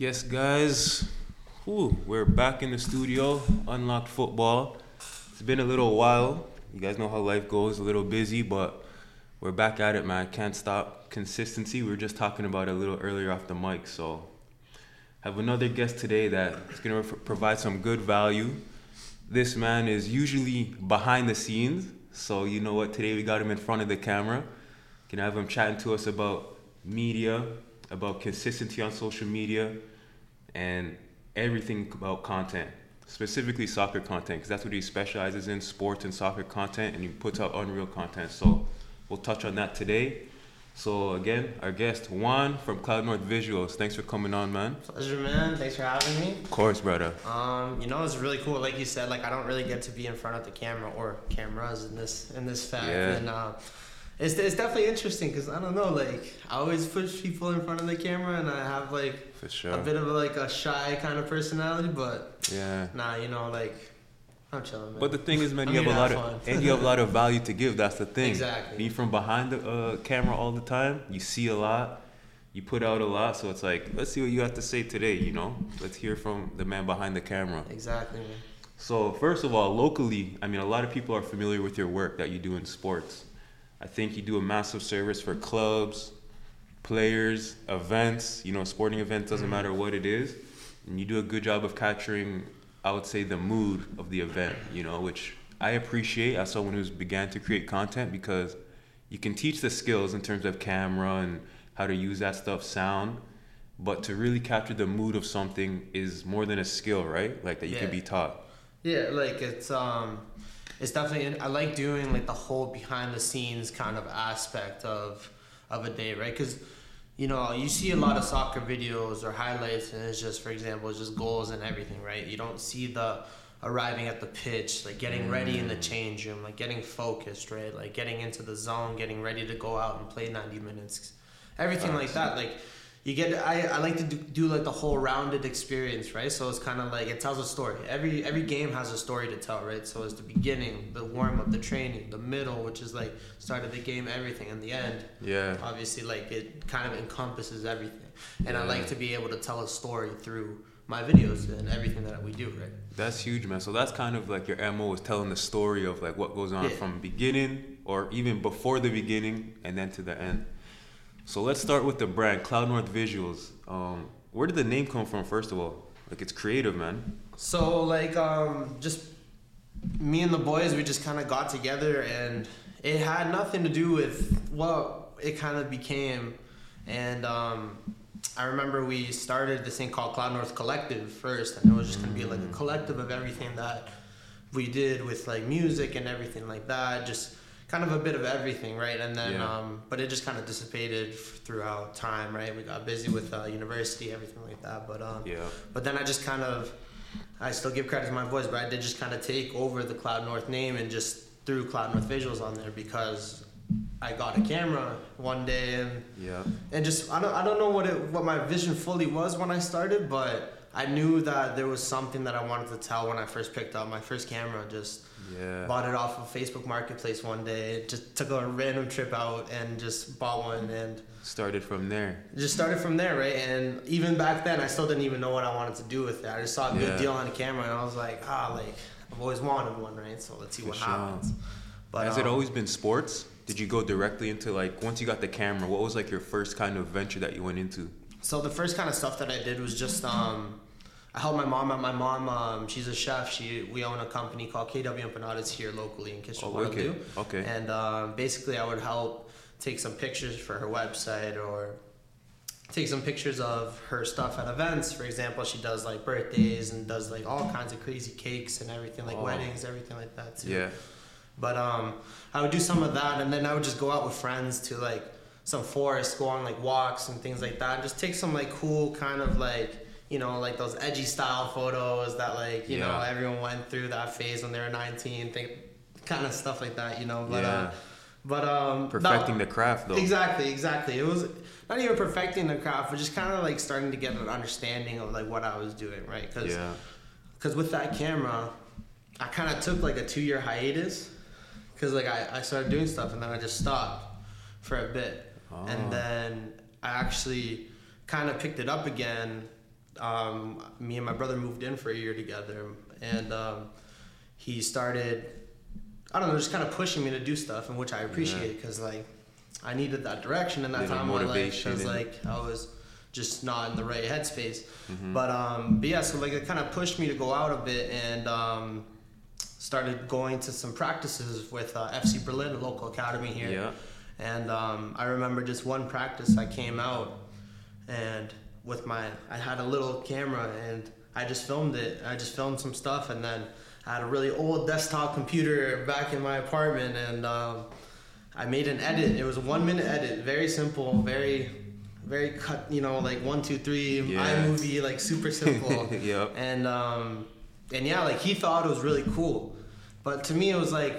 Yes, guys. Whew, we're back in the studio, Unlocked Football. It's been a little while. You guys know how life goes, a little busy, but we're back at it, man. Can't stop consistency. We were just talking about it a little earlier off the mic, so have another guest today that is going to provide some good value. This man is usually behind the scenes, so you know what? Today we got him in front of the camera. Can have him chatting to us about media, about consistency on social media, and everything about content, specifically soccer content, because that's what he specializes in sports and soccer content, and he puts out unreal content. So we'll touch on that today. So again, our guest Juan from Cloud North Visuals. Thanks for coming on, man. Pleasure, man. Thanks for having me. Of course, brother. Um, you know, it's really cool. Like you said, like I don't really get to be in front of the camera or cameras in this in this fact, Yeah. and uh, it's it's definitely interesting because I don't know, like I always push people in front of the camera, and I have like For sure. a bit of like a shy kind of personality, but yeah. nah, you know, like I'm chilling, man. But the thing is, man, I'm you have a lot have of and you have a lot of value to give. That's the thing. Exactly. Being from behind the uh, camera all the time, you see a lot, you put out a lot. So it's like, let's see what you have to say today. You know, let's hear from the man behind the camera. exactly, man. So first of all, locally, I mean, a lot of people are familiar with your work that you do in sports. I think you do a massive service for clubs, players, events. You know, sporting events doesn't matter what it is, and you do a good job of capturing, I would say, the mood of the event. You know, which I appreciate as someone who's began to create content because you can teach the skills in terms of camera and how to use that stuff, sound. But to really capture the mood of something is more than a skill, right? Like that you can be taught. Yeah, like it's um, it's definitely. I like doing like the whole behind the scenes kind of aspect of of a day, right? Because you know you see a lot of soccer videos or highlights, and it's just, for example, it's just goals and everything, right? You don't see the arriving at the pitch, like getting ready in the mm. change room, like getting focused, right? Like getting into the zone, getting ready to go out and play ninety minutes, everything like that, like you get I, I like to do, do like the whole rounded experience right so it's kind of like it tells a story every every game has a story to tell right so it's the beginning the warm up the training the middle which is like start of the game everything and the end Yeah. obviously like it kind of encompasses everything and i like to be able to tell a story through my videos and everything that we do right That's huge, man. So that's kind of like your MO is telling the story of like what goes on Yeah. from beginning or even before the beginning and then to the end. So let's start with the brand, Cloud North Visuals. Um, where did the name come from, first of all? Like it's creative, man. So like um just me and the boys we just kind of got together and it had nothing to do with what it kind of became and um I remember we started this thing called Cloud North Collective first and it was just going to be like a collective of everything that we did with like music and everything like that just kind of a bit of everything right and then Yeah. um but it just kind of dissipated throughout time right we got busy with uh, university everything like that but um Yeah. but then I just kind of, I still give credit to my voice, but I did just kind of take over the Cloud North name and just threw Cloud North Visuals on there because I got a camera one day and Yeah. and just I don't I don't know what it what my vision fully was when I started, but I knew that there was something that I wanted to tell when I first picked up my first camera. Just Yeah. bought it off of Facebook Marketplace one day. Just took a random trip out and just bought one and Started from there. just started from there, right? And even back then, I still didn't even know what I wanted to do with it. I just saw a good Yeah. deal on the camera, and I was like, ah, like I've always wanted one, right? So let's see For what sure. happens. But Has it um, always been sports? Did you go directly into like once you got the camera? What was like your first kind of venture that you went into? So the first kind of stuff that I did was just um, I helped my mom out. My mom, um, she's a chef. She we own a company called KW Empanadas here locally in Kitchener Oh. Okay. And um, basically, I would help take some pictures for her website or take some pictures of her stuff at events. For example, she does like birthdays and does like all kinds of crazy cakes and everything, like Oh. weddings, everything like that too. Yeah. But um, I would do some of that, and then I would just go out with friends to like some forest, go on like walks and things like that. Just take some like cool kind of like you know like those edgy style photos that like you know everyone went through that phase when they were 19, think kind of stuff like that. You know, but Yeah. uh, but um, that- Perfecting the craft though. Exactly, exactly. It was not even perfecting the craft, but just kind of like starting to get an understanding of like what I was doing, right? Because Yeah. because with that camera, I kind of took like a two year hiatus because like I, I started doing stuff and then I just stopped for a bit Oh. and then I actually kind of picked it up again um, me and my brother moved in for a year together, and um, he started, I don't know, just kind of pushing me to do stuff, and which I appreciate because like I needed that direction in that Little time of my life because like I was just not in the right headspace. Mm-hmm. But um, but yeah, so like it kind of pushed me to go out a bit and um, started going to some practices with uh, FC Berlin, a local academy here. Yeah. And um, I remember just one practice I came out and with my I had a little camera and I just filmed it. I just filmed some stuff and then I had a really old desktop computer back in my apartment and um, I made an edit. It was a one minute edit, very simple, very very cut, you know, like one, two, three, Yeah. iMovie, like super simple. Yep. And um, and yeah, like he thought it was really cool, but to me it was like,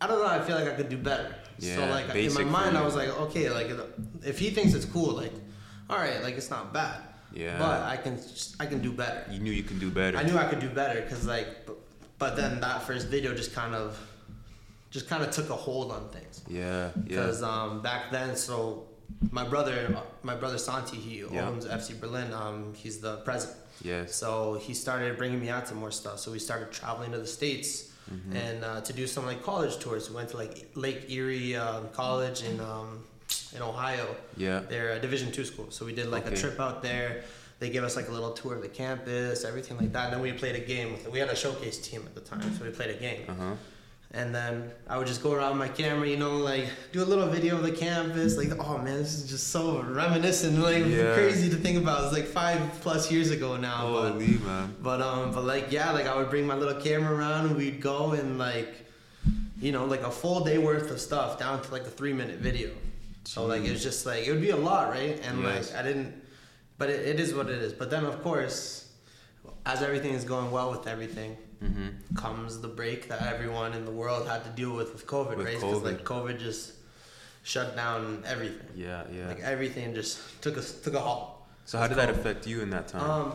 I don't know. I feel like I could do better. Yeah, so like in my mind, I was like, okay, like if he thinks it's cool, like, all right, like it's not bad. Yeah. But I can I can do better. You knew you can do better. I knew I could do better because like, but, then that first video just kind of, just kind of took a hold on things. Yeah. Yeah. Because um, back then, so my brother, my brother Santi, he Yeah. owns FC Berlin. Um, he's the president. Yes. So he started bringing me out to more stuff. So we started traveling to the states Mm-hmm. and uh, to do some like college tours. We went to like Lake Erie um, College in um, in Ohio. Yeah. They're a Division two school. So we did like Okay. a trip out there. They gave us like a little tour of the campus, everything like that. And then we played a game. With, we had a showcase team at the time, so we played a game. Uh huh. And then I would just go around my camera, you know, like do a little video of the campus. Like, oh man, this is just so reminiscent, like Yeah. crazy to think about. It's like five plus years ago now. but man. but um, but like yeah, like I would bring my little camera around and we'd go and like, you know, like a full day worth of stuff down to like a three minute video. So like it was just like it would be a lot, right? And Yes. like I didn't, but it, it is what it is. But then of course, as everything is going well with everything, Mm-hmm. comes the break that everyone in the world had to deal with with COVID, With right? Because like COVID just shut down everything. Yeah. Yeah. Like everything just took a took a halt. so how did that affect you in that time? Um,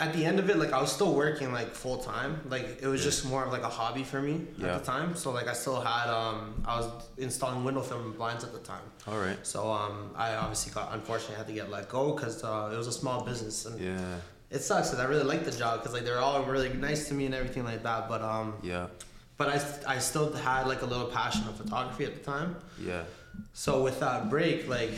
at the end of it, like I was still working like full time. Like it was Yeah. just more of like a hobby for me Yeah. at the time. So like I still had um I was installing window film blinds at the time. All right. So um I obviously got unfortunately had to get let go because uh, it was a small business and Yeah. it sucks because I really liked the job because like they're all really nice to me and everything like that. But um Yeah. but I I still had like a little passion of photography at the time. Yeah. So with that break, like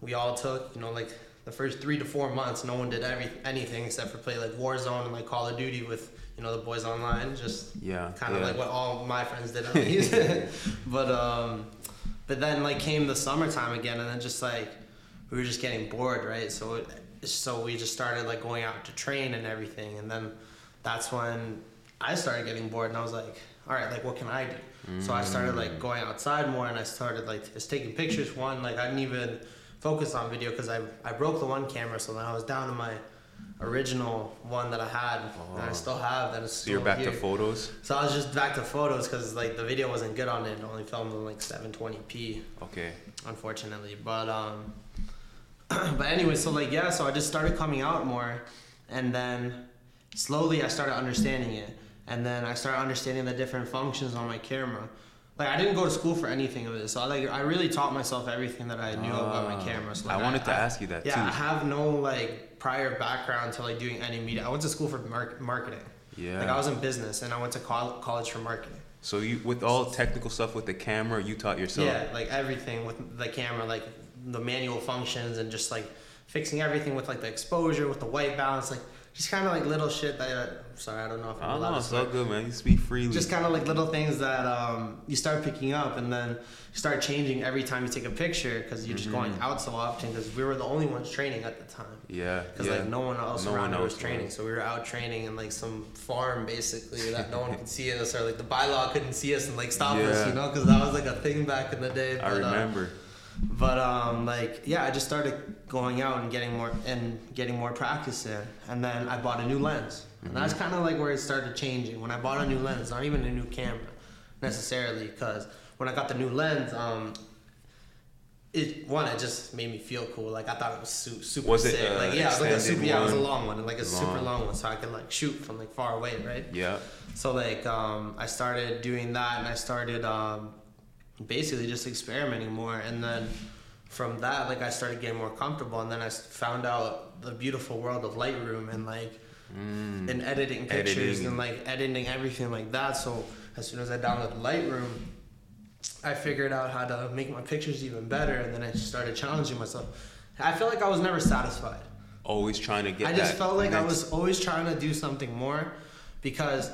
we all took, you know, like the first three to four months, no one did every anything except for play like Warzone and like Call of Duty with you know the boys online, just Yeah. kind of yeah. like what all my friends did but um, but then like came the summertime again, and then just like we were just getting bored, right? So it, so we just started like going out to train and everything, and then that's when I started getting bored, and I was like, all right, like what can I do? So I started like going outside more, and I started like just taking pictures. One, like I didn't even focus on video because I I broke the one camera, so then I was down to my original one that I had, and I Oh. still have. That is So you're back here. to photos. So I was just back to photos because like the video wasn't good on it. It only filmed in like 720p, Okay. unfortunately. But um, but anyway, so like yeah, so I just started coming out more, and then slowly I started understanding it, and then I started understanding the different functions on my camera. Like I didn't go to school for anything of this, so I like I really taught myself everything that I knew about my Ah, camera. So, I like, wanted to ask you that yeah, too. I have no like prior background to like doing any media. I went to school for mar- marketing. Yeah. Like I was in business and I went to col- college for marketing. So you, with all technical stuff with the camera, you taught yourself. Yeah, like everything with the camera, like the manual functions and just like fixing everything with like the exposure, with the white balance, like just kind of like little shit that. Uh, sorry, I don't know if I'm I don't know. to It's swear. all good, man. You speak freely. Just kind of like little things that um, you start picking up, and then you start changing every time you take a picture because you're just going Mhm. out so often. Because we were the only ones training at the time. yeah. Because yeah. like no one else No around one was training, was. so we were out training in like some farm basically that no one could see us, or like the bylaw couldn't see us and like stop us, you know, because that was like a thing back in the day. I but, uh, remember. But um, like yeah, I just started going out and getting more and getting more practice in, and then I bought a new lens, and that's Mm-hmm. kind of like where it started changing. When I bought a new lens, not even a new camera necessarily, because when I got the new lens, um, it one it just made me feel cool. Like I thought it was su- super Was it, sick. uh, like yeah, it was like a super yeah, it was a long one, like a super Long. long one, so I could like shoot from like far away, right? yeah. So like um, I started doing that, and I started um, basically just experimenting more. And then from that, like I started getting more comfortable, and then i found out the beautiful world of Lightroom and like Mm. and editing pictures Editing. and like editing everything like that. So as soon as I downloaded Lightroom, I figured out how to make my pictures even better, and then I started challenging myself. I felt like I was never satisfied. Always trying to get. I just felt like I was always trying to do something more because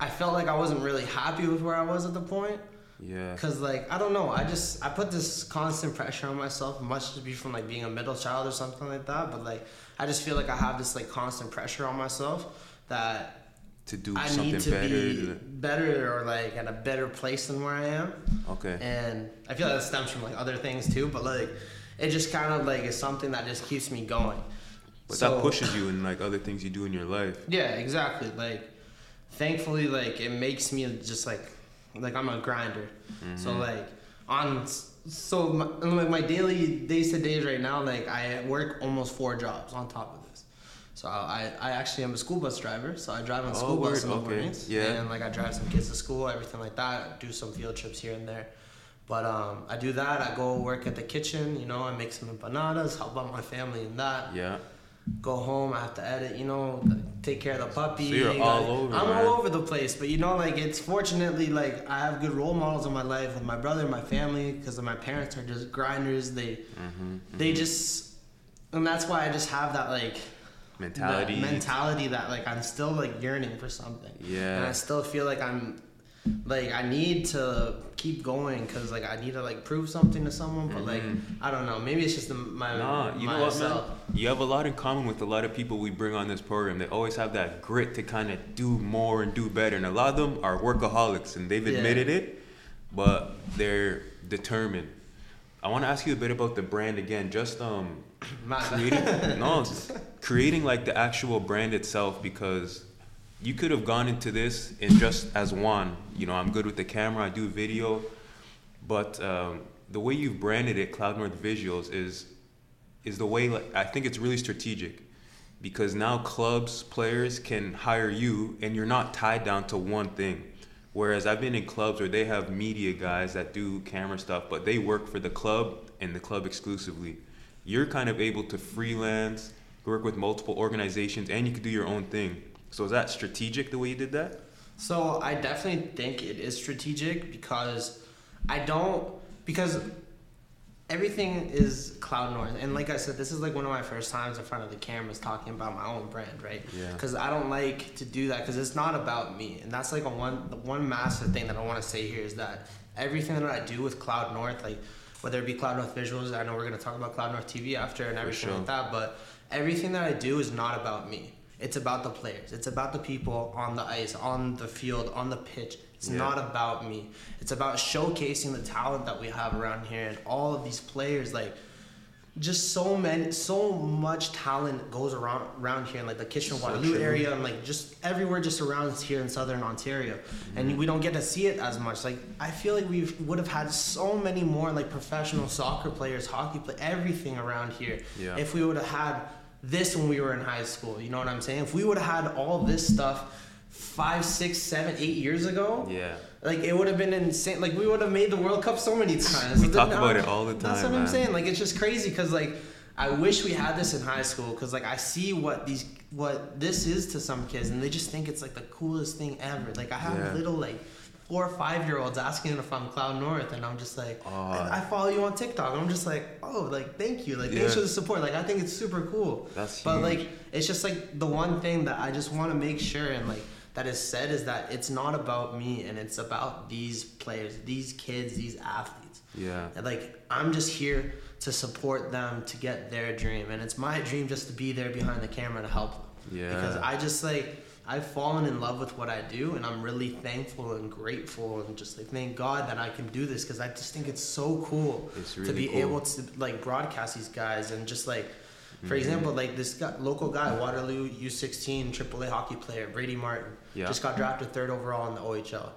I felt like I wasn't really happy with where I was at the point. Yeah. Cause like I don't know, I just I put this constant pressure on myself, much to be from like being a middle child or something like that. But like I just feel like I have this like constant pressure on myself that To do I something need to better. be better or like at a better place than where I am. okay. And I feel like that stems from like other things too, but like it just kind of like is something that just keeps me going. But So- that pushes you in like other things you do in your life. Yeah, exactly. Like, thankfully, like it makes me just like, like I'm a grinder. So Mm-hmm. like on, so my, like my daily days to days right now, like I work almost four jobs on top of this. So I, I actually am a school bus driver. So I drive on Oh, school bus in the okay. mornings. Yeah. And like I drive some kids to school, everything like that. Do some field trips here and there. But um, I do that. I go work at the kitchen. You know, I make some empanadas, help out my family in that Yeah. Go home. I have to edit, you know, take care of the puppy. So you're you all over, I'm all over the place, but you know, like it's fortunately like I have good role models in my life with my brother, and my family, because my parents are just grinders. They Mm-hmm. they just, and that's why I just have that like Mentality. that mentality that like I'm still like yearning for something. Yeah, and I still feel like I'm like I need to keep going because like I need to like prove something to someone, but like Mhm. I don't know. Maybe it's just the, my Nah, you know what, man? You have a lot in common with a lot of people we bring on this program. They always have that grit to kind of do more and do better. And a lot of them are workaholics, and they've Yeah. admitted it, but they're determined. I want to ask you a bit about the brand again. Just um, creating no, creating like the actual brand itself because you could have gone into this in just as one. You know, I'm good with the camera. I do video, but um, the way you've branded it, Cloud North Visuals, is is the way like I think it's really strategic because now clubs players can hire you and you're not tied down to one thing. Whereas I've been in clubs where they have media guys that do camera stuff, but they work for the club and the club exclusively. You're kind of able to freelance, work with multiple organizations, and you can do your own thing. So is that strategic the way you did that? So I definitely think it is strategic because I don't because everything is cloud north and like I said this is like one of my first times in front of the cameras talking about my own brand right Yeah. because I don't like to do that because it's not about me and that's like a one the one massive thing that I want to say here is that everything that I do with Cloud North like whether it be Cloud North Visuals I know we're gonna talk about Cloud North TV after and everything sure. like that but everything that I do is not about me it's about the players it's about the people on the ice on the field on the pitch it's Yeah. not about me it's about showcasing the talent that we have around here and all of these players like just so many so much talent goes around around here in like the Kitchener Waterloo true. area and like just everywhere just around here in southern Ontario and mm-hmm. we don't get to see it as much like I feel like we would have had so many more like professional soccer players hockey play everything around here Yeah. if we would have had this when we were in high school you know what I'm saying if we would have had all this stuff five six seven eight years ago Yeah. like it would have been insane. Like we would have made the World Cup so many times. We talk now- about it all the time. That's what I'm saying. Like it's just crazy because like I wish we had this in high school because like I see what these what this is to some kids and they just think it's like the coolest thing ever. Like I have Yeah. little like four or five year olds asking if I'm Cloud North and I'm just like Oh. I, follow you on TikTok. I'm just like oh like thank you like thanks for the support. Like I think it's super cool. That's But huge. like it's just like the one thing that I just want to make sure and like that is said is that it's not about me and it's about these players, these kids, these athletes. Yeah. And like I'm just here to support them to get their dream and it's my dream just to be there behind the camera to help them. Yeah. Because I just like I've fallen in love with what I do and I'm really thankful and grateful and just like thank God that I can do this because I just think it's so cool It's to be cool. able to like broadcast these guys and just like for Mm-hmm. example like this guy, local guy Waterloo U16 AAA hockey player Brady Martin Yeah. just got drafted third overall in the OHL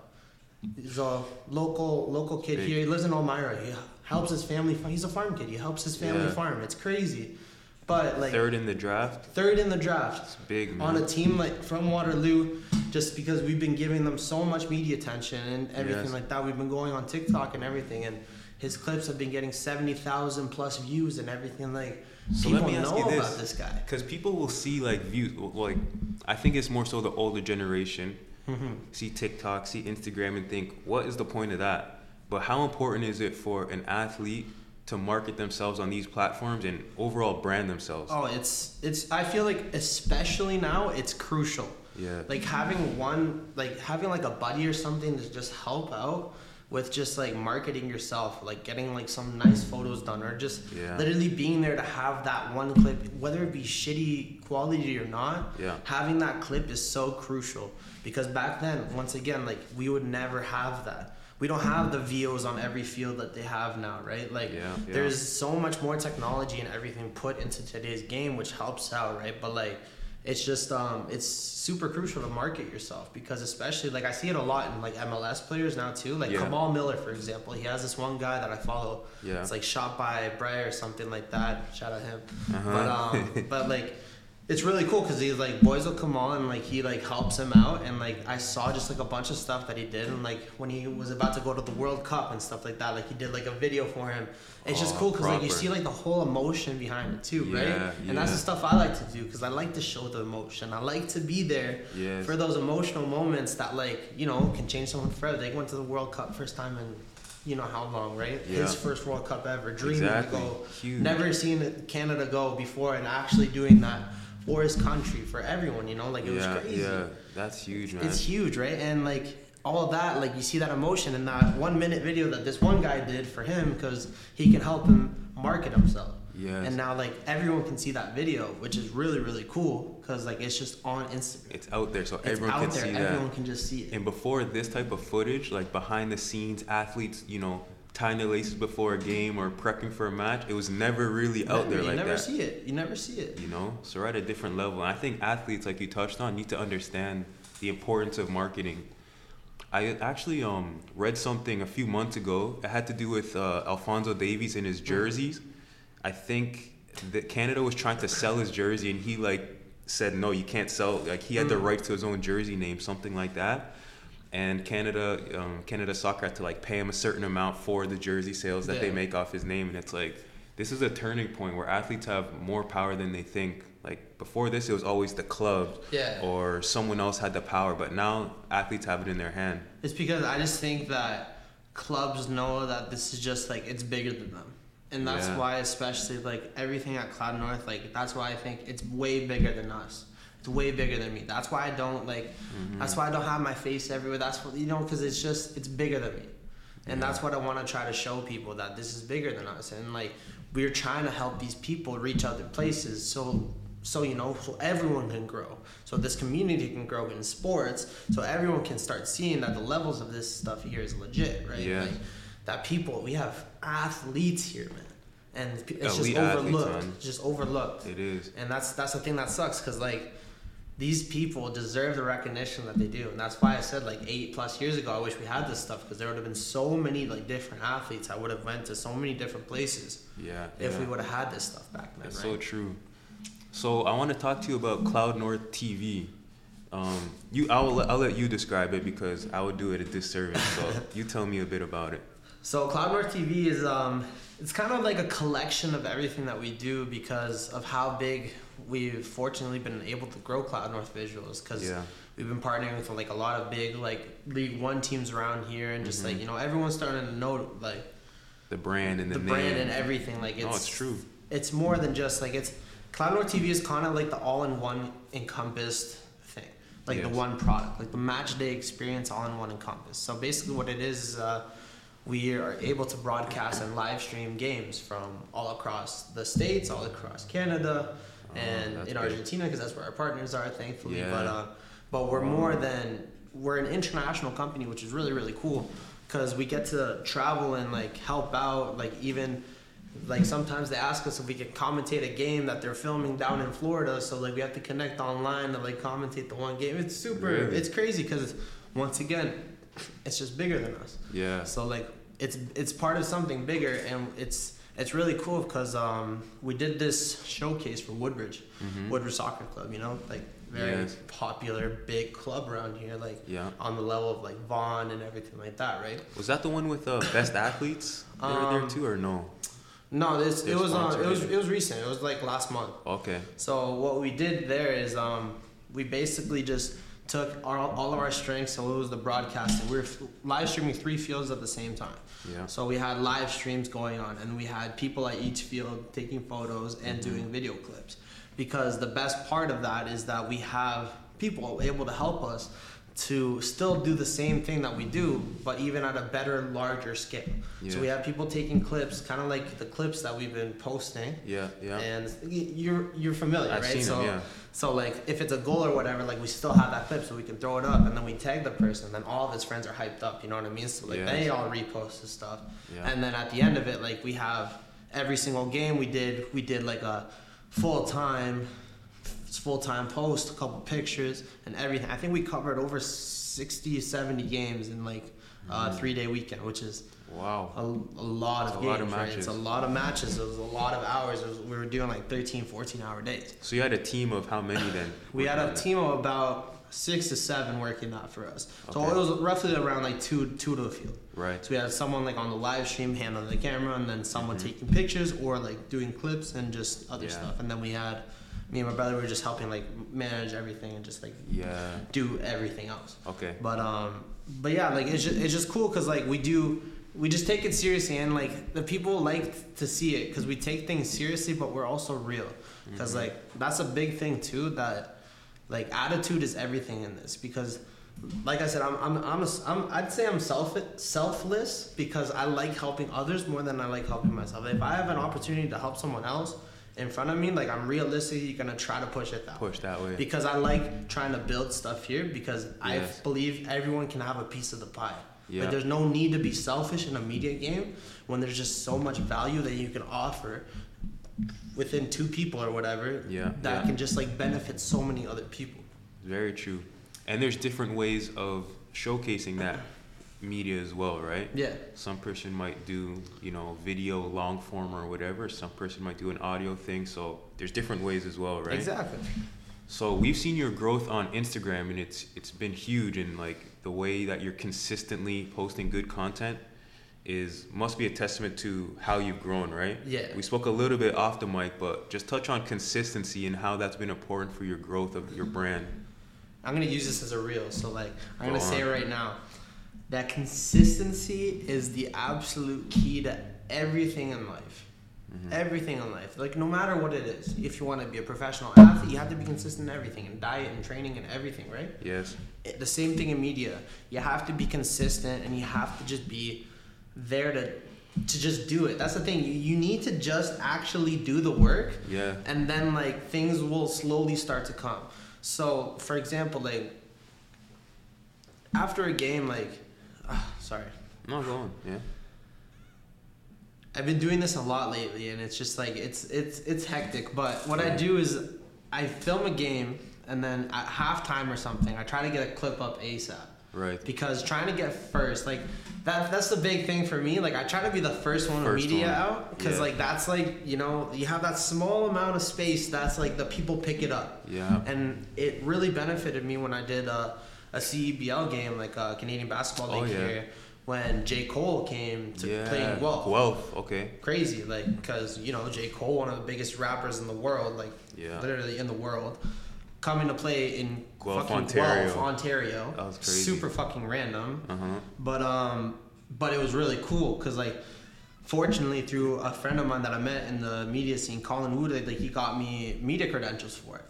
he's a local local kid Big. here he lives in Elmira he helps his family he's a farm kid he helps his family Yeah. farm it's crazy but like Third in the draft. third in the draft It's big, man. on a team like from Waterloo, just because we've been giving them so much media attention and everything Yes. like that. We've been going on TikTok and everything, and his clips have been getting seventy thousand plus views and everything. Like So people let me ask know you this. about this guy. Because people will see like views, like I think it's more so the older generation Mm-hmm. see TikTok, see Instagram, and think, what is the point of that? But how important is it for an athlete to market themselves on these platforms and overall brand themselves? Oh, it's it's. I feel like especially now, it's crucial. Yeah. Like having one, like having like a buddy or something to just help out with just like marketing yourself, like getting like some nice photos done, or just Yeah. literally being there to have that one clip, whether it be shitty quality or not. Yeah. Having that clip is so crucial because back then, once again, like we would never have that. We don't have the Veos on every field that they have now, right? Like Yeah, yeah. there's so much more technology and everything put into today's game, which helps out, right? But like, it's just um, it's super crucial to market yourself because especially like I see it a lot in like MLS players now too. Like Yeah. Kamal Miller, for example, he has this one guy that I follow. Yeah. It's like shot by Bray or something like that. Shout out him. Uh-huh. But um, but like. It's really cool because he's like boys will come on and like he like helps him out and like I saw just like a bunch of stuff that he did and like when he was about to go to the World Cup and stuff like that like he did like a video for him. It's just Oh, cool because like you see like the whole emotion behind it too, right? Yeah, And that's the stuff I like to do because I like to show the emotion. I like to be there Yes. for those emotional moments that like you know can change someone forever. They went to the World Cup first time in you know how long, right? Yeah. His first World Cup ever, dreaming Exactly. to go. Huge. Never seen Canada go before, and actually doing that for his country, for everyone. You know, like it yeah, was crazy. yeah, that's huge, man. It's huge, right? And like all of that, like you see that emotion in that one minute video that this one guy did for him because he can help him market himself. Yes. And now like everyone can see that video, which is really really cool because like it's just on Instagram. It's out there, so It's everyone out can there. see everyone that. can just see it. And before this type of footage, like behind the scenes, athletes, you know, tying the laces before a game or prepping for a match, it was never really out there like that. you never see it. You never see it. You know, so we're at a different level. And I think athletes, like you touched on, need to understand the importance of marketing. I actually um, read something a few months ago. It had to do with uh, Alphonso Davies and his jerseys. I think that Canada was trying to sell his jersey, and he like said, "No, you can't sell." Like he had the Mm. right to his own jersey name, something like that. And Canada, um, Canada Soccer had to like pay him a certain amount for the jersey sales that they make off his name, and it's like this is a turning point where athletes have more power than they think. Like before this, it was always the club Yeah. or someone else had the power, but now athletes have it in their hand. It's because I just think that clubs know that this is just like it's bigger than them. And that's Yeah. why especially like everything at Cloud North, like that's why I think it's way bigger than us. It's way bigger than me. That's why I don't like Mm-hmm. that's why I don't have my face everywhere. That's what you know cuz it's just it's bigger than me. And that's what I want to try to show people that this is bigger than us and like we're trying to help these people reach other places so so you know so everyone can grow so this community can grow in sports so everyone can start seeing that the levels of this stuff here is legit right Yeah. like that people we have athletes here man and it's Elite just overlooked. It's just overlooked It is. and that's that's the thing that sucks because like these people deserve the recognition that they do and that's why i said like eight plus years ago i wish we had this stuff because there would have been so many like different athletes i would have went to so many different places Yeah. if yeah. we would have had this stuff back then That's right so true. So I want to talk to you about Cloud North TV. Um, you, I'll, let- I'll let you describe it because I would do it a disservice. So you tell me a bit about it. So Cloud North TV is um, it's kind of like a collection of everything that we do because of how big we've fortunately been able to grow Cloud North Visuals because Yeah. we've been partnering with like a lot of big like League One teams around here and just like Mhm. you know everyone's starting to know like The brand and the, the, brand and everything like it's No, it's true. it's more than just like it's Cloud North TV is kind of like the all-in-one encompassed thing, like the one product, like the match day experience all-in-one encompass. So basically, what it is is uh, we are able to broadcast and live stream games from all across the states, all across Canada, Oh, and in. Argentina because that's where our partners are, thankfully. Yeah. But uh, but we're more than we're an international company, which is really really cool because we get to travel and like help out, like even like sometimes they ask us if we can commentate a game that they're filming down in Florida. So like we have to connect online to like commentate the one game. It's super. Really? It's crazy because once again, it's just bigger than us. Yeah. So like it's it's part of something bigger, and it's it's really cool because um, we did this showcase for Woodbridge, Mhm. Woodbridge Soccer Club. You know, like very Yes. popular, big club around here, like Yeah. on the level of like Vaughan and everything like that, right? Was that the one with the best athletes? They were there Um, too, or no? No, this it was uh, sponsored, it was it was recent. It was like last month. Okay. So what we did there is um, we basically just took our, all of our strengths. So it was the broadcasting. We were live streaming three fields at the same time. Yeah. So we had live streams going on, and we had people at each field taking photos and Mm-hmm. doing video clips. Because the best part of that is that we have people able to help us to still do the same thing that we do, but even at a better, larger scale. So we have people taking clips, kind of like the clips that we've been posting Yeah. Yeah. and you're you're familiar, I've right? so them, yeah. So like if it's a goal or whatever, like we still have that clip, so we can throw it up, and then we tag the person, and then all of his friends are hyped up. You know what I mean? So like Yes. they all repost this stuff, Yeah. and then at the end of it, like we have every single game we did, we did like a full time. Full time post, a couple pictures, and everything. I think we covered over 60, 70 games in like a Mm. three day weekend, which is Wow. a, a lot of It's a games, lot of right? It's matches. a lot of matches. It was a lot of hours. Was, we were doing like 13, 14 hour days. So you had a team of how many then? We had a team of about six to seven working that for us. So Okay. it was roughly around like two two to a field. Right. So we had someone like on the live stream handling the camera, and then someone Mhm. taking pictures or like doing clips and just other Yeah. stuff. And then we had me and my brother were just helping like manage everything and just like Yeah. do everything else. Okay. But um, but yeah, like it's just it's just cool because like we do we just take it seriously and like the people like to see it because we take things seriously, but we're also real. Because Mhm. like that's a big thing too that like attitude is everything in this because. Like I said, I'm I'm I'm, a, I'm I'd say I'm self selfless because I like helping others more than I like helping myself. If I have an opportunity to help someone else in front of me, like I'm realistically gonna try to push it that way Push that way. because I like trying to build stuff here because I believe everyone can have a piece of the pie. Yeah. Like there's no need to be selfish in a media game when there's just so much value that you can offer within two people or whatever Yeah, that yeah. can just like benefit so many other people. Very true. And there's different ways of showcasing that media as well, right? Yeah. Some person might do, you know, video long form or whatever. Some person might do an audio thing. So there's different ways as well, right? Exactly. So we've seen your growth on Instagram, and it's it's been huge. And like the way that you're consistently posting good content is must be a testament to how you've grown, right? Yeah. We spoke a little bit off the mic, but just touch on consistency and how that's been important for your growth of your brand. I'm gonna use this as a reel, so like I'm Go gonna say it right now. That consistency is the absolute key to everything in life. Mhm. Everything in life, like no matter what it is, if you want to be a professional athlete, you have to be consistent in everything, in diet and training and everything, right? Yes. The same thing in media. You have to be consistent, and you have to just be there to to just do it. That's the thing. You, you need to just actually do the work, Yeah. and then like things will slowly start to come. So, for example, like after a game, like ah, sorry, No, go on. Yeah. I've been doing this a lot lately, and it's just like it's it's it's hectic. But what I do is I film a game, and then at halftime or something, I try to get a clip up ASAP. Right. Because trying to get first, like that that's the big thing for me. Like I try to be the first one First media one. out because Yeah. like that's like you know you have that small amount of space that's like the people pick it up. Yeah. And it really benefited me when I did a, a CEBL game, like a Canadian Basketball Oh, League yeah. here, when J. Cole came to yeah. play in Guelph. Guelph. Okay. Crazy, like, because, you know, J. Cole, one of the biggest rappers in the world, like, Yeah. literally in the world, coming to play in Guelph, fucking Ontario. Guelph, Ontario. That was crazy. Super fucking random. Uh huh. But um, but it was really cool because like, fortunately through a friend of mine that I met in the media scene, Colin Wood, like he got me media credentials for it.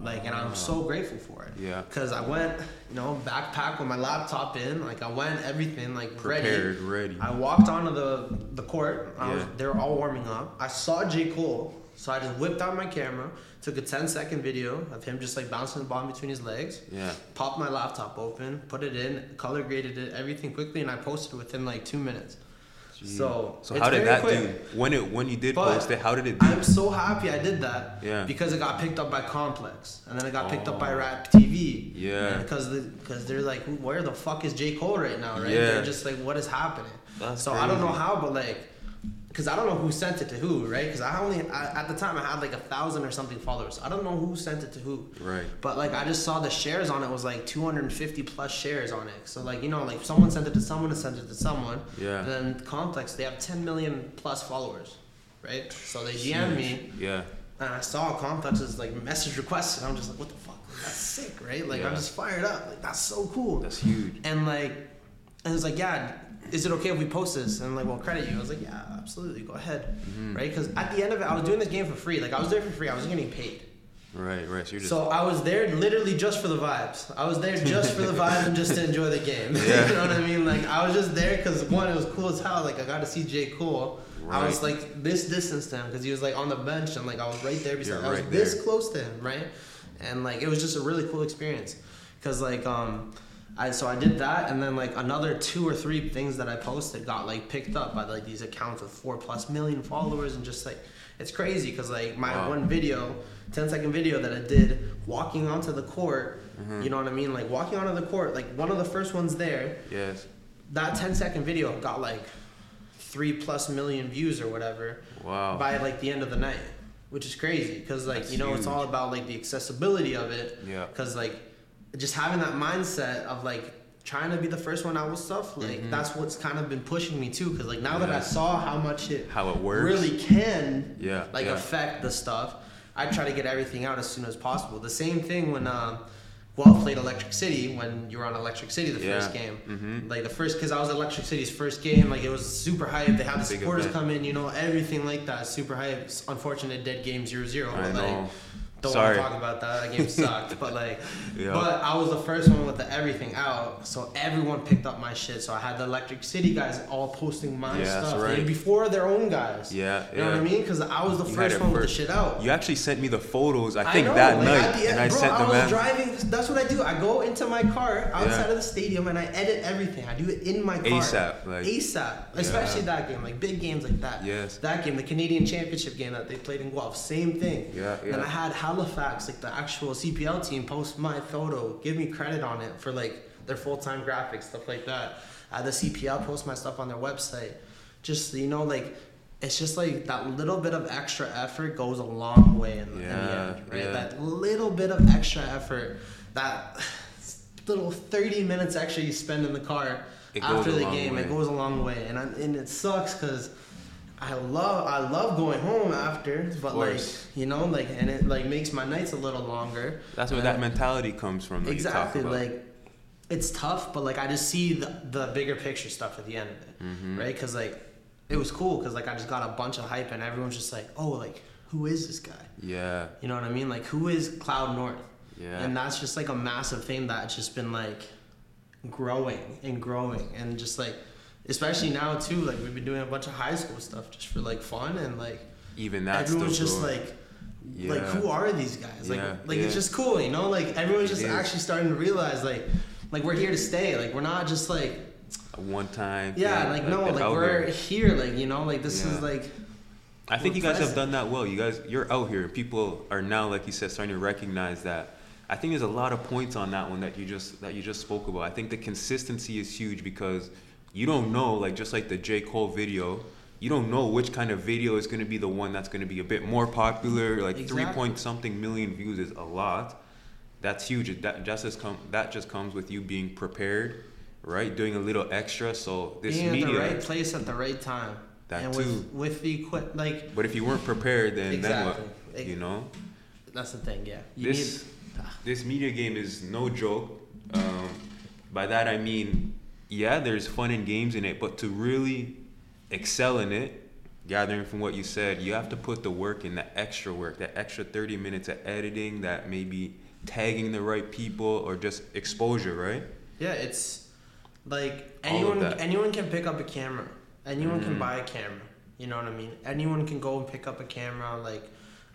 Like, and I'm so grateful for it. Yeah. Cause I went, you know, backpack with my laptop in, like I went everything like Prepared, ready. ready. I walked onto the the court. I was, Yeah. they were all warming up. I saw J Cole, so I just whipped out my camera, took a 10 second video of him just like bouncing the ball between his legs Yeah. popped my laptop open, put it in, color graded it, everything quickly, and I posted within like two minutes. So, So how did that quick. do? When it when you did But post it, how did it do? I'm so happy I did that. Yeah. Because it got picked up by Complex, and then it got picked up by Oh. Rap TV. Yeah. Because because they're like, where the fuck is J Cole right now? Right? Yeah. They're just like, what is happening? That's so I don't know how, but like, because I don't know who sent it to who, right? Because I only I, at the time I had like a thousand or something followers. I don't know who sent it to who. Right. But like I just saw the shares on it was like 250 plus shares on it. So like you know like someone sent it to someone and sent it to someone. Yeah. And then Complex they have 10 million plus followers, right? So they DM'd me Yeah. and I saw Complex's like message request and I'm just like what the fuck? That's sick, right? Like I'm just fired up. Like that's so cool. That's huge. And like, and it was like, yeah, is it okay if we post this? And like, we'll credit you. I was like, yeah, absolutely, go ahead, Mm-hmm. right? Because at the end of it, I was doing this game for free. Like I was there for free. I wasn't getting paid. Right, right. So just So I was there literally just for the vibes. I was there just for the vibe and just to enjoy the game. Yeah. you know what I mean? Like I was just there because one, it was cool as hell. Like I got to see J Cole. I was like this distance to him because he was like on the bench and like I was right there beside. You're I was right this close to him, right? And like it was just a really cool experience because like um. I, so I did that, and then like another two or three things that I posted got like picked up by like these accounts with four plus million followers, and just like it's crazy because like my Wow. one video, 10 second video that I did walking onto the court, Mm-hmm. you know what I mean? Like walking onto the court, like one of the first ones there, yes. that 10 second video got like three plus million views or whatever Wow. by like the end of the night, which is crazy because like That's you know it's all about like the accessibility of it. Yeah. Because like just having that mindset of like trying to be the first one out with stuff, like Mhm. that's what's kind of been pushing me too. Because like now that I saw how much it How it works. really can Yeah. like yeah. affect the stuff. I try to get everything out as soon as possible. The same thing when Guelph played Electric City when you were on Electric City the Yeah. first game. Mhm. Like the first, because I was Electric City's first game. Like it was super hype. They had the Big supporters event. come in, you know, everything like that. Super hype. Unfortunate dead game 0-0. I but know. like don't Sorry. want to talk about that. That game sucked. but like, Yeah. but I was the first one with the everything out, so everyone picked up my shit. So I had the Electric City guys all posting my Yeah, stuff right. and before their own guys. Yeah, You know what I mean? Because I was the You first one with the shit out. You actually sent me the photos. I think know, that like, night, the and I bro, sent I was out. driving. That's what I do. I go into my car outside of the stadium and I edit everything. I do it in my car. ASAP, like- ASAP. Especially that game, like big games like that. Yes. That game, the Canadian Championship game that they played in Guelph, same thing. Yeah, yeah. I had Halifax, like the actual CPL team, post my photo, give me credit on it for like their full time graphics, stuff like that. Had the CPL post my stuff on their website. Just you know, like it's just like that little bit of extra effort goes a long way in, in the end, right? yeah. That little bit of extra effort, that little 30 minutes extra you spend in the car It after the game, it goes a long way. And I, and it sucks because I love I love going home after, but like you know, like and it like makes my nights a little longer. That's where And that mentality comes from. Exactly You talk about. like it's tough, but like I just see the, the bigger picture stuff at the end of it, Mm-hmm. right? Because like it was cool because like I just got a bunch of hype and everyone's just like, oh, like who is this guy? Yeah, You know what I mean? Like who is Cloud North? yeah. And that's just like a massive thing that's just been like growing and growing and just like especially now too like we've been doing a bunch of high school stuff just for like fun and like Even that. everyone's just growing. like like who are these guys like Yeah, like yeah. it's just cool you know like everyone's just actually starting to realize like like we're here to stay like we're not just like one time. yeah like no like we're here like you know like this Yeah. is like I think we're you guys have done that well. You guys, you're out here. People are now, like you said, starting to recognize that. I think there's a lot of points on that one that you just that you just spoke about. I think the consistency is huge because you don't know, like just like the J Cole video, you don't know which kind of video is going to be the one that's going to be a bit more popular. Like three point something million views is a lot. That's huge. That just as that just comes with you being prepared, right? Doing a little extra. So this being media. the right place at the right time That and too. with with the equip like But if you weren't prepared, then Exactly. then what? You know. that's the thing yeah you this need this media game is no joke. Um, by that I mean, yeah, there's fun and games in it, but to really excel in it, gathering from what you said, you have to put the work in, the extra work, that extra 30 minutes of editing, that maybe tagging the right people or just exposure, right? Yeah, it's like anyone anyone can pick up a camera. Anyone can Mhm. buy a camera. You know what I mean? Anyone can go and pick up a camera, like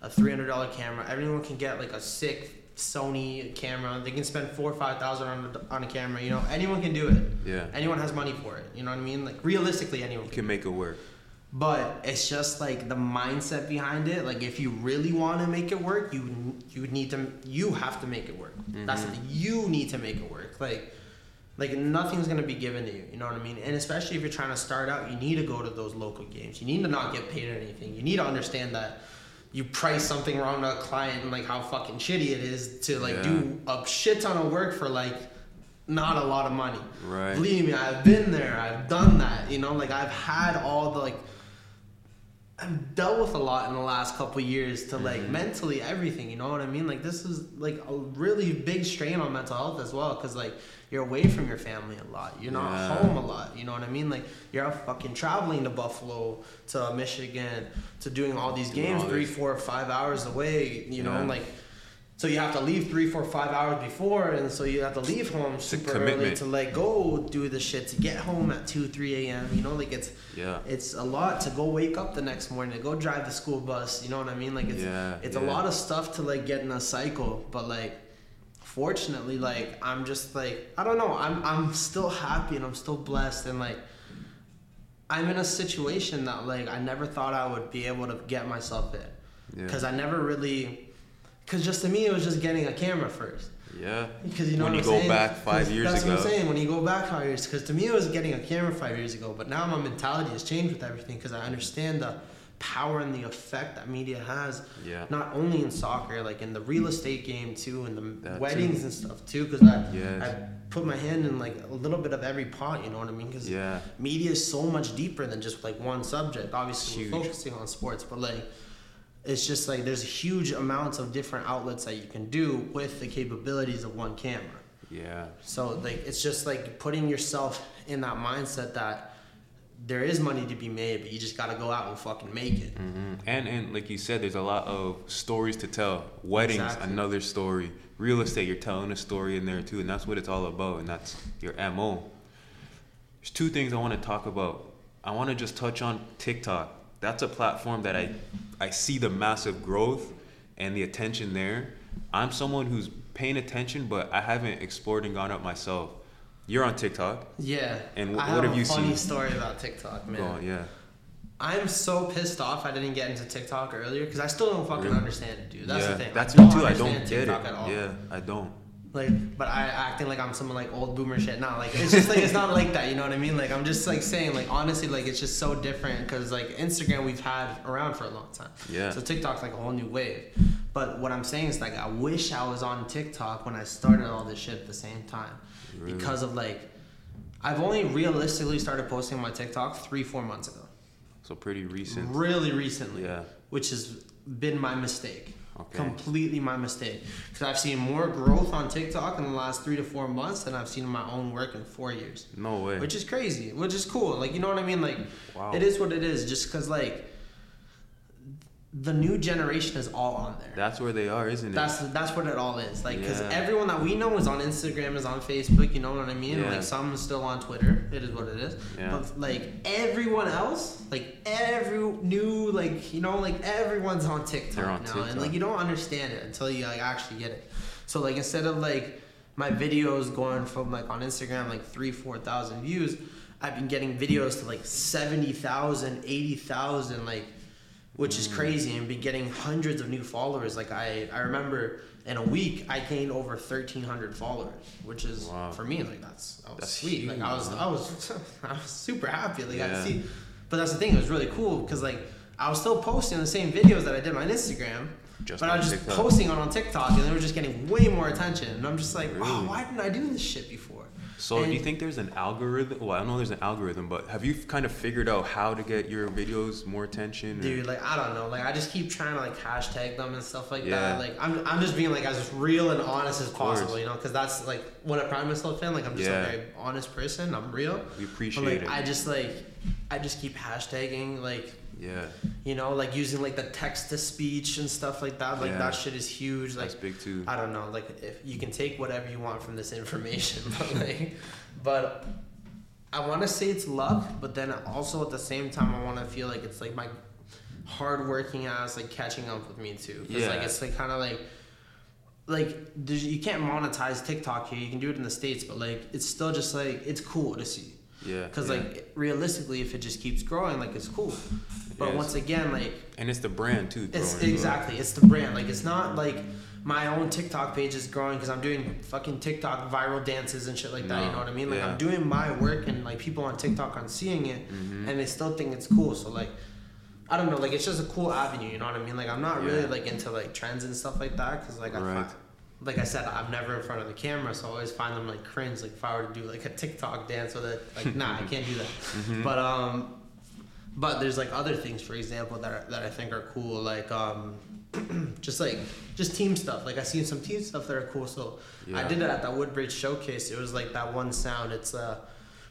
a three hundred dollar camera. Everyone can get like a sick Sony camera. They can spend four or five thousand on a, on a camera. You know, anyone can do it. Yeah. Anyone has money for it. You know what I mean? Like realistically, anyone can. can make it work. But it's just like the mindset behind it. Like if you really want to make it work, you you need to you have to make it work. Mm-hmm. That's the. You need to make it work. Like like nothing's gonna be given to you. You know what I mean? And especially if you're trying to start out, you need to go to those local games. You need to not get paid or anything. You need to understand that you price something wrong to a client and like how fucking shitty it is to like Yeah. do a shit ton of work for like not a lot of money. Right. Believe me, I've been there. I've done that. You know, like I've had all the like. I've dealt with a lot in the last couple years to like Mm-hmm. mentally everything. You know what I mean? Like this is like a really big strain on mental health as well, because like you're away from your family a lot. You're not Yeah. home a lot. You know what I mean? Like you're out fucking traveling to Buffalo, to Michigan, to doing all these games all three, four, five hours away. You know, Yeah. like so you have to leave three, four, five hours before, and so you have to leave home super early to like go do the shit to get home at two, three a.m. You know, like it's Yeah. it's a lot to go wake up the next morning to go drive the school bus. You know what I mean? Like it's Yeah, it's a lot of stuff to like get in a cycle, but like fortunately, like I'm just like I don't know. I'm I'm still happy and I'm still blessed and like I'm in a situation that like I never thought I would be able to get myself in Yeah. because I never really. Because just to me, it was just getting a camera first. Yeah. Because you know when what you I'm go saying? back five years that's ago. what I'm saying. When you go back five years, because to me it was getting a camera five years ago, but now my mentality has changed with everything because I understand the power and the effect that media has. Yeah. Not only in soccer, like in the real estate game too, and the That weddings too. and stuff too. Because I Yes. I put my hand in like a little bit of every pot. You know what I mean? Because Yeah. media is so much deeper than just like one subject. Obviously, we're focusing on sports, but like it's just like there's huge amounts of different outlets that you can do with the capabilities of one camera. Yeah. So like it's just like putting yourself in that mindset that there is money to be made, but you just gotta go out and fucking make it. hmm And and like you said, there's a lot of stories to tell. Weddings, Exactly. another story. Real estate, you're telling a story in there too, and that's what it's all about, and that's your mo. There's two things I want to talk about. I want to just touch on TikTok. That's a platform that I I see the massive growth and the attention there. I'm someone who's paying attention, but I haven't explored and gone up myself. You're on TikTok. Yeah. And what have you funny seen? story about TikTok, man. On, yeah. I'm so pissed off I didn't get into TikTok earlier because I still don't fucking Really? understand it, dude. That's yeah, the thing. That's I me too. I don't get it. At all. Yeah, I don't. Like, but I acting like I'm some like old boomer shit. Not like it's just like it's not like that. You know what I mean? Like I'm just like saying like honestly like it's just so different because like Instagram we've had around for a long time. Yeah. So TikTok's like a whole new wave. But what I'm saying is like I wish I was on TikTok when I started all this shit at the same time, Really? because of like I've only realistically started posting on my TikTok three four months ago. So pretty recent. Really recently. Yeah. Which has been my mistake. Okay. Completely my mistake. Because I've seen more growth on TikTok in the last three to four months than I've seen in my own work in four years. No way. Which is crazy. Which is cool. Like, you know what I mean? Like, Wow. it is what it is. Just because, like, the new generation is all on there. That's where they are, isn't it? That's that's what it all is. Like, because Yeah. everyone that we know is on Instagram, is on Facebook. You know what I mean? Yeah. Like, some still on Twitter. It is what it is. Yeah. But like everyone else, like every new, like you know, like everyone's on TikTok on now, TikTok. and like you don't understand it until you like actually get it. So like instead of like my videos going from like on Instagram like three, four thousand views, I've been getting videos to like 70,000, 80,000, like which Mm. is crazy and be getting hundreds of new followers like i i remember in a week i gained over 1300 followers which is Wow. for me like that's that was That's sweet like i was huge, i was i was super happy like i see but that's the thing it was really cool because like i was still posting the same videos that i did on instagram Just but I was just TikTok. posting on on TikTok, and they were just getting way more attention. And I'm just like, wow, Really? why didn't I do this shit before? So do you think there's an algorithm? Well, I don't know there's an algorithm, but have you kind of figured out how to get your videos more attention? or- Dude, like I don't know, like I just keep trying to like hashtag them and stuff like Yeah. that. Like I'm, I'm just being like as real and honest as possible, you know, because that's like what I pride myself in. Like I'm just Yeah. a very honest person. I'm real. we But appreciate like it. I just like, I just keep hashtagging like, yeah, you know, like using like the text to speech and stuff like that. Like Yeah. that shit is huge. Like that's big too. I don't know, like if you can take whatever you want from this information, but like, but I want to say it's luck, but then also at the same time I want to feel like it's like my hardworking ass like catching up with me too. 'Cause, like Yeah. it's like kind of like. Like you can't monetize TikTok here. You can do it in the states, but like it's still just like it's cool to see. Yeah, Because yeah. like realistically, if it just keeps growing, like it's cool. But Yes. once again, like and it's the brand too. it's exactly it's the brand. Like it's not like my own TikTok page is growing because I'm doing fucking TikTok viral dances and shit like that. You know what I mean? Like yeah. I'm doing my work and like people on TikTok aren't seeing it Mm-hmm. and they still think it's cool. So like. I don't know, like it's just a cool avenue, you know what I mean? Like I'm not really like into like trends and stuff like that, cause like I Right. find, like I said, I'm never in front of the camera, so I always find them like cringe. Like if I were to do like a TikTok dance with it, like nah, I can't do that. Mm-hmm. But um, but there's like other things, for example, that are, that I think are cool, like um, just like just team stuff. Like I seen some team stuff that are cool. So I did it at that Woodbridge showcase. It was like that one sound. It's uh.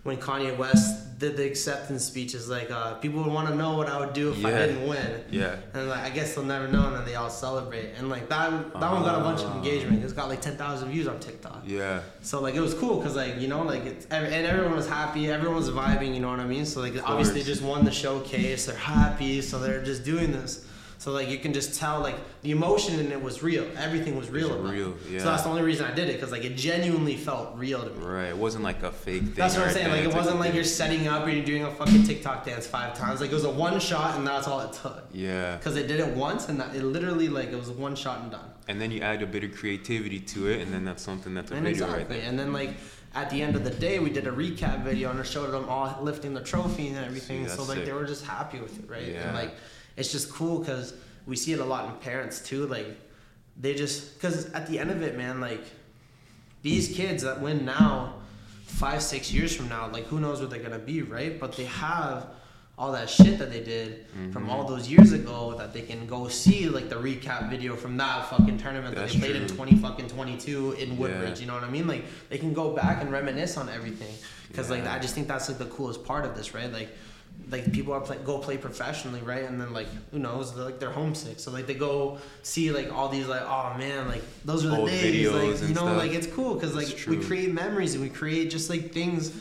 When Kanye West did the acceptance speech, is like uh, people would want to know what I would do if I didn't win. Yeah. And like I guess they'll never know, and then they all celebrate. And like that, that one got a bunch of Ah. engagement. It's got like ten thousand views on TikTok. Yeah. So like it was cool because like you know like it's and everyone was happy, everyone was vibing. You know what I mean? So like obviously they just won the showcase. They're happy, so they're just doing this. So like you can just tell like the emotion in it was real. Everything was real. was about real, it. yeah. So that's the only reason I did it because like it genuinely felt real to me. Right. It wasn't like a fake thing. That's what I'm saying. Like it wasn't like you're setting up or you're doing a fucking TikTok dance five times. Like it was a one shot and that's all it took. Yeah. Because they did it once and that, it literally like it was one shot and done. And then you add a bit of creativity to it, and then that's something that's a And video exactly. right there. And then like at the end of the day, we did a recap video and it showed them all lifting the trophy and everything. See, so like sick. they were just happy with it, right? Yeah. And like it's just cool because we see it a lot in parents too. Like they just because at the end of it, man, like these kids that win now, five six years from now, like who knows what they're gonna be, right? But they have all that shit that they did from Mm-hmm. all those years ago that they can go see like the recap video from that fucking tournament that they played in 20 fucking 22 in Woodbridge Yeah. you know what I mean like they can go back and reminisce on everything because like I just think that's like the coolest part of this right like like people are play, go play professionally right and then like who knows they're, like they're homesick so like they go see like all these like oh man like those are the Old days like you know stuff. like it's cool because like we create memories and we create just like things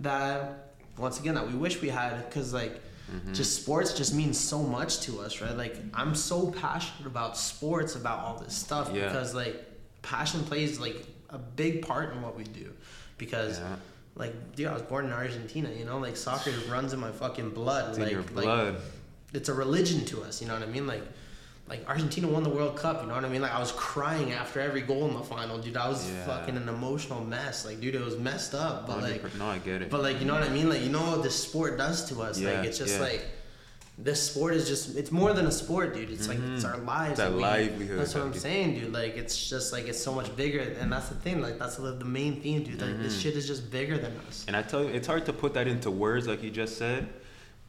that once again that we wish we had because like Mm-hmm. just sports just means so much to us right like i'm so passionate about sports about all this stuff Yeah. because like passion plays like a big part in what we do because Yeah. Like dude i was born in argentina you know like soccer runs in my fucking blood It's like in your like blood. it's a religion to us you know what i mean like like Argentina won the World Cup, you know what I mean? Like I was crying after every goal in the final, dude. I was Yeah. fucking an emotional mess. Like, dude, it was messed up. But like 100%. no, I get it. but like you know what I mean? Like you know what this sport does to us. Yeah, like it's just yeah. like this sport is just it's more than a sport, dude. It's like it's Mhm. our lives. That we- livelihood That's what I'm saying, dude. Like it's just like it's so much bigger, and that's the thing. Like that's the, the main theme, dude. Like this Mhm. shit is just bigger than us. And I tell you, it's hard to put that into words, like you just said,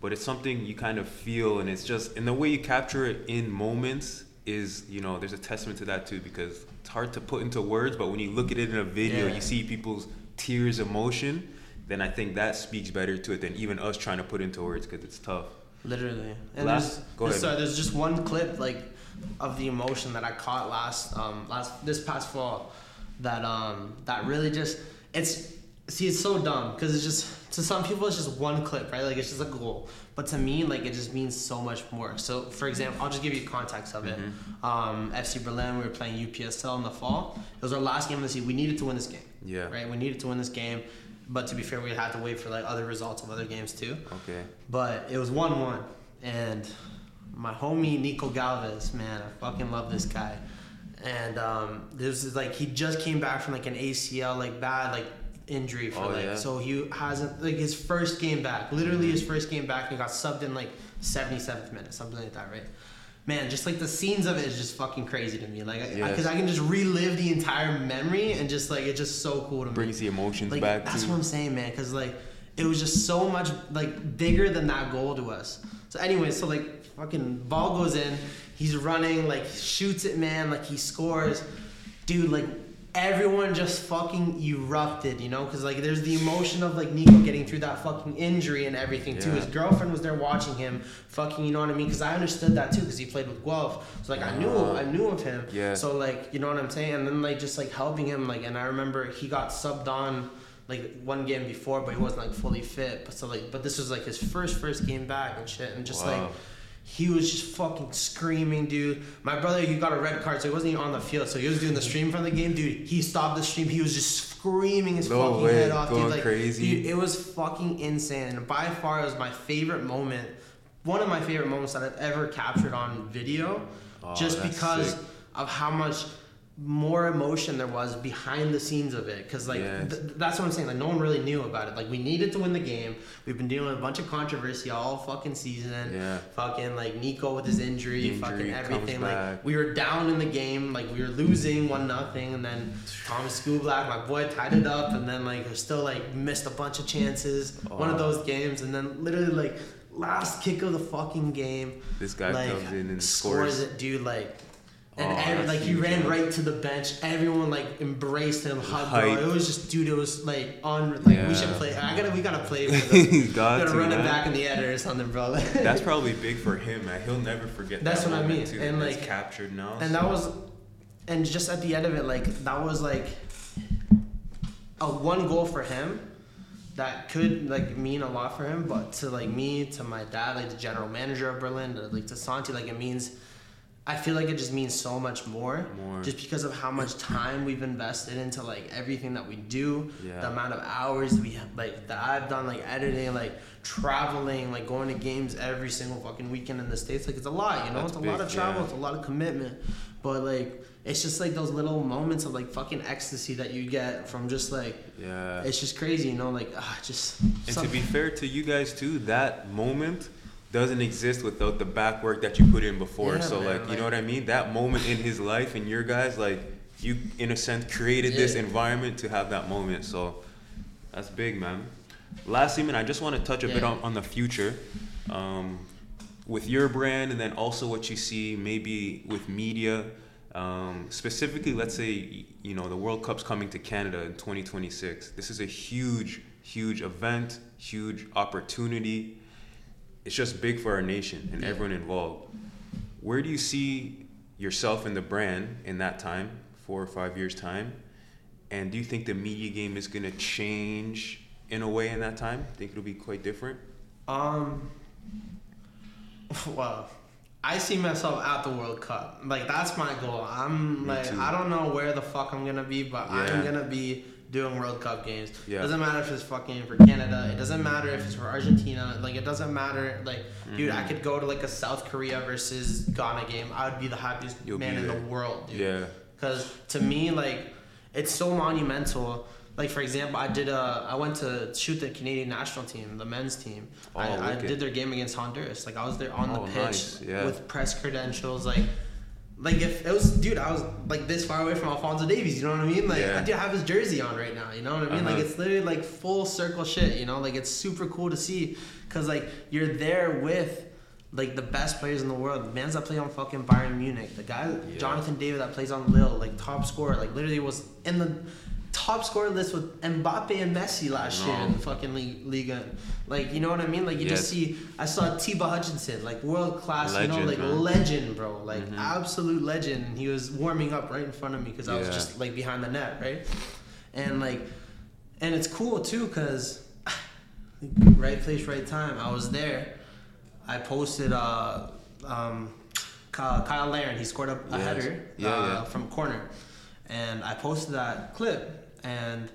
but it's something you kind of feel, and it's just, and the way you capture it in moments is, you know, there's a testament to that too, because it's hard to put into words, but when you look at it in a video, Yeah. you see people's tears, emotion, then I think that speaks better to it than even us trying to put into words, because it's tough. Literally. And Last- there's, go there's, ahead. uh, there's just one clip like of the emotion that I caught last um last this past fall that um that really just it's see it's so dumb because it's just to some people it's just one clip right? Like it's just a goal. But to me like it just means so much more. So for example I'll just give you context of it. Um FC Berlin we were playing UPSL in the fall. It was our last game of the season. We needed to win this game Yeah. right? We needed to win this game but to be fair we had to wait for like other results of other games too Okay. but it was one one, and my homie Nico Galvez, man, I fucking love this guy. And um, this is like he just came back from like an ACL, like bad like injury for Oh, like yeah. so he hasn't like his first game back, literally his first game back, and got subbed in like 77th minute, something like that, right? Man, just like the scenes of it is just fucking crazy to me, like because I, I can just relive the entire memory and just like it's just so cool to me Brings the emotions like back that's too. what I'm saying, man. Because like it was just so much like bigger than that goal to us. So anyway, so like fucking ball goes in, he's running, like shoots it, man, like he scores, dude. Like everyone just fucking erupted, you know, because like there's the emotion of like Nico getting through that fucking injury and everything too. His girlfriend was there watching him, fucking, you know what I mean? Because I understood that too, because he played with Guelph, so like I knew. I knew of him. Yeah. So like you know what I'm saying, and then like just like helping him, like, and I remember he got subbed on like one game before, but he wasn't like fully fit. But so like, but this was like his first first game back and shit, and just like Wow. He was just fucking screaming, dude. My brother, he got a red card, so he wasn't even on the field. So he was doing the stream from the game, dude. He stopped the stream. He was just screaming his No fucking way, head off, going dude. Like, crazy. dude, it was fucking insane. And by far, it was my favorite moment. One of my favorite moments that I've ever captured on video, Oh, just because sick. of how much more emotion there was behind the scenes of it because like Yes. th- that's what i'm saying like no one really knew about it like we needed to win the game we've been dealing with a bunch of controversy all fucking season Yeah. fucking like nico with his injury, Injury fucking everything like back. we were down in the game like we were losing one nothing and then thomas Skublak, my boy tied it up and then like still like missed a bunch of chances one of Oh. those games and then literally like last kick of the fucking game This guy like, comes in and scores scores. it, dude. Like, and Oh, every, like he ran right to the bench. Everyone like embraced him, hugged Hype. him. It was just, dude. It was like on. Like we should play. I gotta, we gotta play. For them. we Got gotta to, run it back in the editor or something, bro. That's probably big for him, man. He'll never forget. That's that what I mean. Too. And, like- captured now. and so- that was, and just at the end of it, like that was like a one goal for him. That could like mean a lot for him, but to like me, to my dad, like the general manager of Berlin, to, like to Santi, like it means I feel like it just means so much more, More. just because of how much time we've invested into like everything that we do, Yeah. the amount of hours we have, like that I've done, like editing, like traveling, like going to games every single fucking weekend in the states. Like it's a lot, you know, That's it's a lot of travel, yeah. it's a lot of commitment, but like it's just like those little moments of like fucking ecstasy that you get from just like yeah. it's just crazy, you know, like ah, just. And to be fair to you guys too, that moment doesn't exist without the back work that you put in before. Yeah, so man, like, you like- know what I mean? That moment in his life and your guys, like you in a sense created this environment to have that moment. So that's big, man. Lastly, man, I just want to touch a bit on, on the future. Um, with your brand and then also what you see maybe with media um, specifically let's say you know the world cup's coming to canada in 2026 this is a huge huge event huge opportunity it's just big for our nation and everyone involved where do you see yourself and the brand in that time four or five years time and do you think the media game is going to change in a way in that time think it'll be quite different Um. Well, I see myself at the World Cup. Like that's my goal. I'm Me like too. I don't know where the fuck I'm gonna be, but Yeah. I'm gonna be doing World Cup games. Yeah. Doesn't matter if it's fucking for Canada. It doesn't matter if it's for Argentina. Like it doesn't matter. Like dude, Mm-hmm. I could go to like a South Korea versus Ghana game. I would be the happiest You'll man in the world, dude. yeah Because to me, like, it's so monumental. Like for example, I did a, I went to shoot the Canadian national team, the men's team. Oh, I, I did their game against Honduras. Like I was there on Oh, the pitch nice, yeah. with press credentials. Like, like if it was, dude, I was like this far away from Alphonso Davies. You know what I mean? Like Yeah. I do have his jersey on right now. You know what I mean? Like Uh-huh. it's literally like full circle shit. You know, like it's super cool to see because like you're there with. Like the best players in the world, The mans that play on fucking Bayern Munich, the guy Yeah. Jonathan David that plays on Lille, like top scorer, like literally was in the top scorer list with Mbappe and Messi last year in the fucking league, Liga. Like you know what I mean? Like you just see, I saw Atiba Hutchinson, like world class, you know, like man. legend, bro, like Mhm. absolute legend. He was warming up right in front of me because I was just like behind the net, right? And like, and it's cool too because right place, right time. I was there. I posted uh, um, Cyle, Cyle Larin. He scored a, a Yes. header Yeah, uh, yeah. from corner, and I posted that clip. And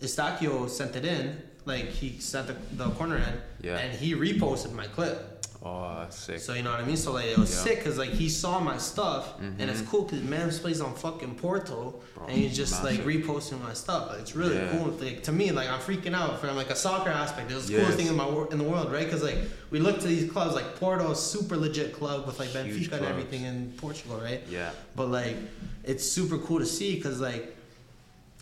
Eustáquio sent it in. Like he sent the, the corner in, Yeah. and he reposted my clip. oh sick So you know what I mean. So like it was Yeah. sick because like he saw my stuff, and it's Mhm. cool because man plays on fucking Porto, Bro, and he's just like reposting my stuff. Like, it's really Yeah. cool. Like to me, like I'm freaking out from like a soccer aspect. It was the Yes. coolest thing in my wor- in the world, right? Because like we look to these clubs like Porto, super legit club with like Benfica and everything in Portugal, right? yeah But like, it's super cool to see because like,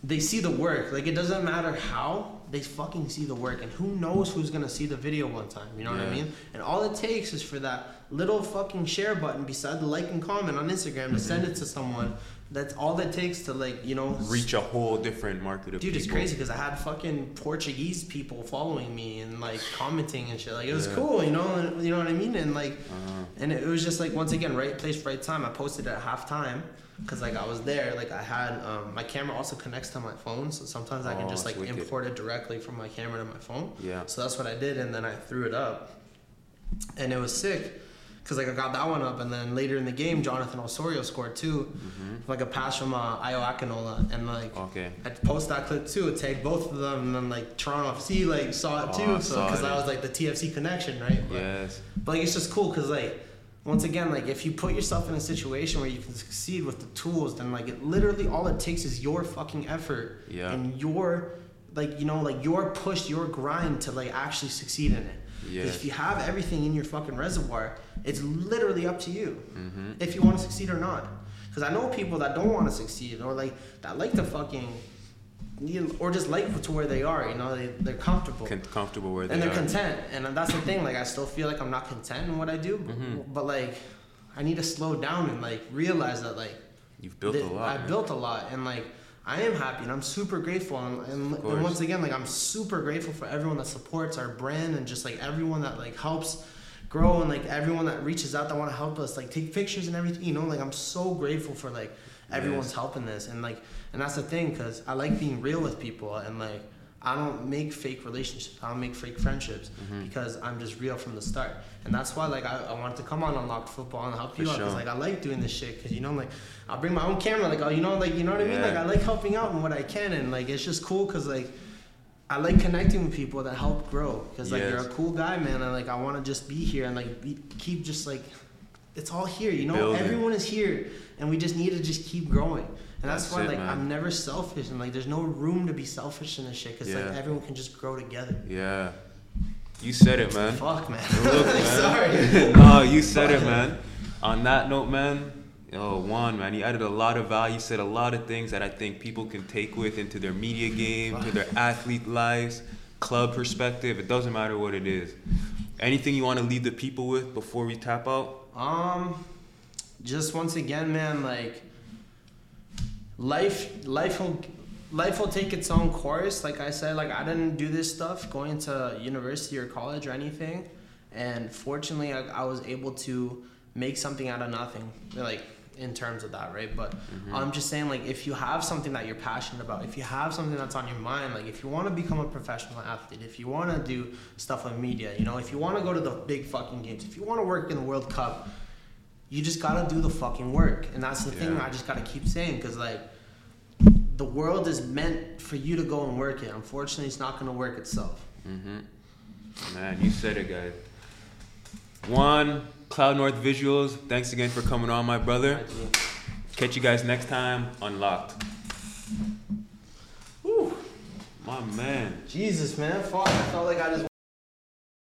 they see the work. Like it doesn't matter how they fucking see the work, and who knows who's gonna see the video one time. You know what I mean? And all it takes is for that little fucking share button beside the like and comment on Instagram to send it to someone. That's all it takes to like you know reach a whole different market of Dude, it's crazy because I had fucking Portuguese people following me and like commenting and shit. Like it was Yeah. cool, you know, and, you know what I mean. And like, Uh-huh. and it was just like once again, right place, right time. I posted at halftime because like I was there. Like I had um, my camera also connects to my phone, so sometimes I can Oh, just like import it directly from my camera to my phone. Yeah. So that's what I did, and then I threw it up, and it was sick. Cause like I got that one up, and then later in the game, Jonathan Osorio scored two, Mm-hmm. like a pass from uh, Ayo Akinola, and like Okay. I post that clip too, tag both of them, and then like Toronto FC like saw it Oh, too, I so because that was like the TFC connection, right? But, Yes. but like it's just cool because like once again, like if you put yourself in a situation where you can succeed with the tools, then like it literally all it takes is your fucking effort Yeah. and your like you know like your push, your grind to like actually succeed in it. If you have everything in your fucking reservoir, it's literally up to you Mm-hmm. if you want to succeed or not. Because I know people that don't want to succeed or like that like to fucking, you or just like to where they are. You know, they they're comfortable Con- comfortable where they and they're are. content. And that's the thing. Like I still feel like I'm not content in what I do, Mhm. but like I need to slow down and like realize that like You've built that a lot. I man. built a lot, and like I am happy, and I'm super grateful. And, and, and once again, like I'm super grateful for everyone that supports our brand, and just like everyone that like helps grow, and like everyone that reaches out that want to help us, like take pictures and everything. You know, like I'm so grateful for like everyone's Yes. helping this, and like and that's the thing, cause I like being real with people, and like. I don't make fake relationships. I don't make fake friendships Mhm. because I'm just real from the start, and that's why like I, I wanted to come on Unlocked Football and help For you out because sure. like I like doing this shit because you know like I'll bring my own camera like oh you know like you know what I mean Yeah. like I like helping out in what I can and like it's just cool because like I like connecting with people that help grow because like you're a cool guy man and like I want to just be here and like be, keep just like it's all here you know Building. everyone is here and we just need to just keep growing and that's, That's why it, like man. I'm never selfish and like there's no room to be selfish in this shit because like everyone can just grow together. Yeah. You said it, man. Fuck man. Look, man. Sorry. no, you said it, man. On that note, man. Yo, Juan, man, you added a lot of value. You said a lot of things that I think people can take with into their media game, to their athlete lives, club perspective. It doesn't matter what it is. Anything you want to leave the people with before we tap out? Um, just once again, man, like life, life will, life will take its own course. Like I said, like I didn't do this stuff going to university or college or anything, and fortunately, I, I was able to make something out of nothing. Like in terms of that, right? But I'm just saying, like, if you have something that you're passionate about, if you have something that's on your mind, like, if you want to become a professional athlete, if you want to do stuff with media, you know, if you want to go to the big fucking games, if you want to work in the World Cup, you just gotta do the fucking work, and that's the thing I just gotta keep saying, because like, the world is meant for you to go and work it. Unfortunately, it's not gonna work itself. Mm-hmm. Man, you said it, guys. One, Cloud North Visuals. Thanks again for coming on, my brother. Catch you guys next time. Unlocked. My man. Jesus, man! I felt like I just.